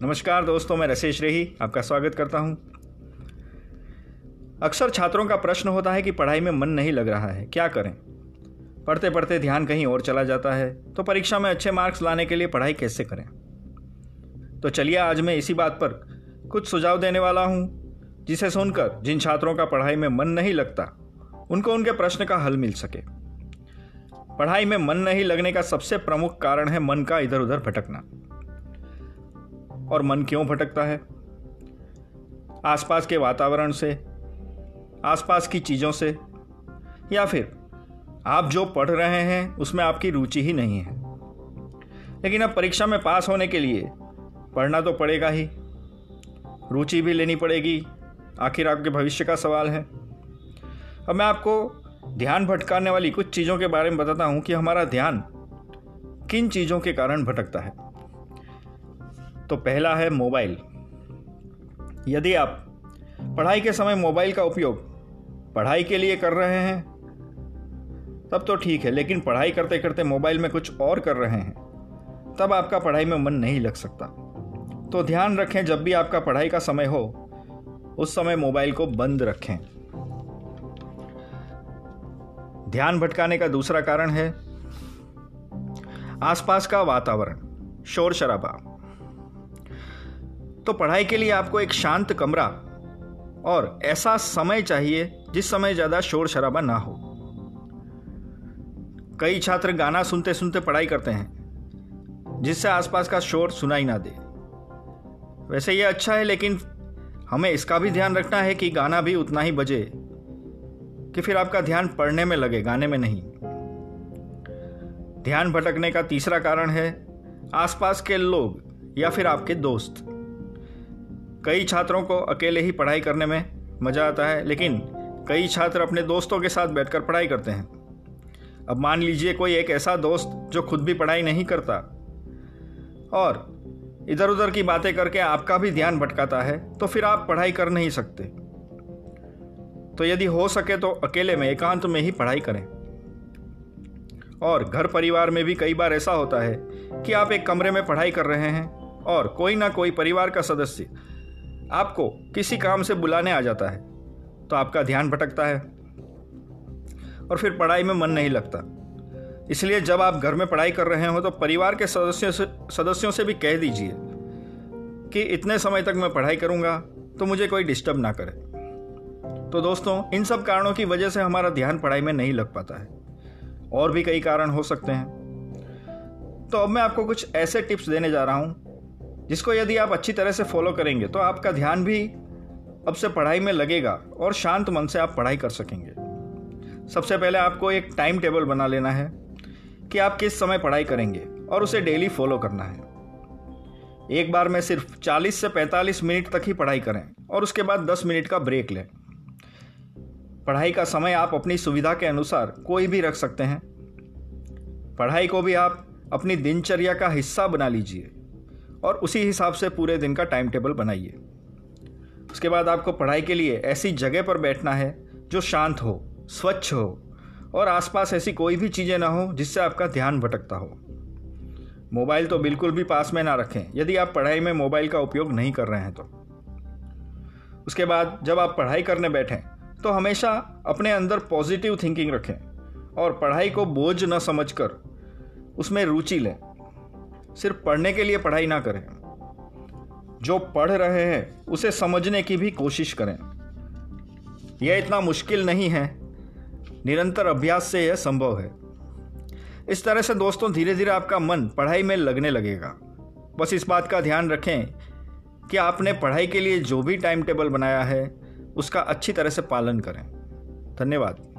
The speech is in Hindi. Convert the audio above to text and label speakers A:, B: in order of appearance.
A: नमस्कार दोस्तों, मैं रसेश रेही आपका स्वागत करता हूँ। अक्सर छात्रों का प्रश्न होता है कि पढ़ाई में मन नहीं लग रहा है, क्या करें? पढ़ते पढ़ते ध्यान कहीं और चला जाता है तो परीक्षा में अच्छे मार्क्स लाने के लिए पढ़ाई कैसे करें? तो चलिए आज मैं इसी बात पर कुछ सुझाव देने वाला हूँ, जिसे सुनकर जिन छात्रों का पढ़ाई में मन नहीं लगता, उनको उनके प्रश्न का हल मिल सके। पढ़ाई में मन नहीं लगने का सबसे प्रमुख कारण है मन का इधर उधर भटकना। और मन क्यों भटकता है? आसपास के वातावरण से, आसपास की चीज़ों से, या फिर आप जो पढ़ रहे हैं, उसमें आपकी रुचि ही नहीं है। लेकिन अब परीक्षा में पास होने के लिए पढ़ना तो पड़ेगा ही। रुचि भी लेनी पड़ेगी। आखिर आपके भविष्य का सवाल है। अब मैं आपको ध्यान भटकाने वाली कुछ चीज़ों के बारे में बताता हूँ कि हमारा ध्यान किन चीज़ों के कारण भटकता है। तो पहला है मोबाइल। यदि आप पढ़ाई के समय मोबाइल का उपयोग पढ़ाई के लिए कर रहे हैं, तब तो ठीक है, लेकिन पढ़ाई करते करते मोबाइल में कुछ और कर रहे हैं, तब आपका पढ़ाई में मन नहीं लग सकता। तो ध्यान रखें, जब भी आपका पढ़ाई का समय हो, उस समय मोबाइल को बंद रखें। ध्यान भटकाने का दूसरा कारण है आसपास का वातावरण शोर शराबा तो पढ़ाई के लिए आपको एक शांत कमरा और ऐसा समय चाहिए जिस समय ज़्यादा शोर शराबा ना हो। कई छात्र गाना सुनते सुनते पढ़ाई करते हैं, जिससे आसपास का शोर सुनाई ना दे। वैसे यह अच्छा है, लेकिन हमें इसका भी ध्यान रखना है कि गाना भी उतना ही बजे कि फिर आपका ध्यान पढ़ने में लगे, गाने में नहीं। ध्यान भटकने का तीसरा कारण है आसपास के लोग या फिर आपके दोस्त। कई छात्रों को अकेले ही पढ़ाई करने में मज़ा आता है, लेकिन कई छात्र अपने दोस्तों के साथ बैठकर पढ़ाई करते हैं। अब मान लीजिए कोई एक ऐसा दोस्त जो खुद भी पढ़ाई नहीं करता। और इधर उधर की बातें करके आपका भी ध्यान भटकाता है तो फिर आप पढ़ाई कर नहीं सकते। तो यदि हो सके तो अकेले में, एकांत में ही पढ़ाई करें। और घर परिवार में भी कई बार ऐसा होता है कि आप एक कमरे में पढ़ाई कर रहे हैं और कोई ना कोई परिवार का सदस्य आपको किसी काम से बुलाने आ जाता है तो आपका ध्यान भटकता है। और फिर पढ़ाई में मन नहीं लगता। इसलिए जब आप घर में पढ़ाई कर रहे हो तो परिवार के सदस्यों से सदस्यों से भी कह दीजिए कि, इतने समय तक मैं पढ़ाई करूँगा तो मुझे कोई डिस्टर्ब ना करे। तो दोस्तों, इन सब कारणों की वजह से हमारा ध्यान पढ़ाई में नहीं लग पाता है। और भी कई कारण हो सकते हैं। तो अब मैं आपको कुछ ऐसे टिप्स देने जा रहा हूँ जिसको यदि आप अच्छी तरह से फॉलो करेंगे तो आपका ध्यान भी अब से पढ़ाई में लगेगा और शांत मन से आप पढ़ाई कर सकेंगे। सबसे पहले आपको एक टाइम टेबल बना लेना है कि आप किस समय पढ़ाई करेंगे और उसे डेली फॉलो करना है। एक बार में सिर्फ़ 40 से 45 मिनट तक ही पढ़ाई करें और उसके बाद 10 मिनट का ब्रेक लें। पढ़ाई का समय आप अपनी सुविधा के अनुसार कोई भी रख सकते हैं। पढ़ाई को भी आप अपनी दिनचर्या का हिस्सा बना लीजिए। और उसी हिसाब से पूरे दिन का टाइम टेबल बनाइए। उसके बाद आपको पढ़ाई के लिए ऐसी जगह पर बैठना है जो शांत हो, स्वच्छ हो और आसपास ऐसी कोई भी चीज़ें ना हो जिससे आपका ध्यान भटकता हो। मोबाइल तो बिल्कुल भी पास में ना रखें। यदि आप पढ़ाई में मोबाइल का उपयोग नहीं कर रहे हैं तो। उसके बाद जब आप पढ़ाई करने बैठें तो हमेशा अपने अंदर पॉजिटिव थिंकिंग रखें और पढ़ाई को बोझ न समझकर उसमें रुचि लें। सिर्फ़ पढ़ने के लिए पढ़ाई ना करें। जो पढ़ रहे हैं, उसे समझने की भी कोशिश करें। यह इतना मुश्किल नहीं है। निरंतर अभ्यास से यह संभव है। इस तरह से दोस्तों धीरे धीरे आपका मन पढ़ाई में लगने लगेगा। बस इस बात का ध्यान रखें कि आपने पढ़ाई के लिए जो भी टाइम टेबल बनाया है, उसका अच्छी तरह से पालन करें। धन्यवाद।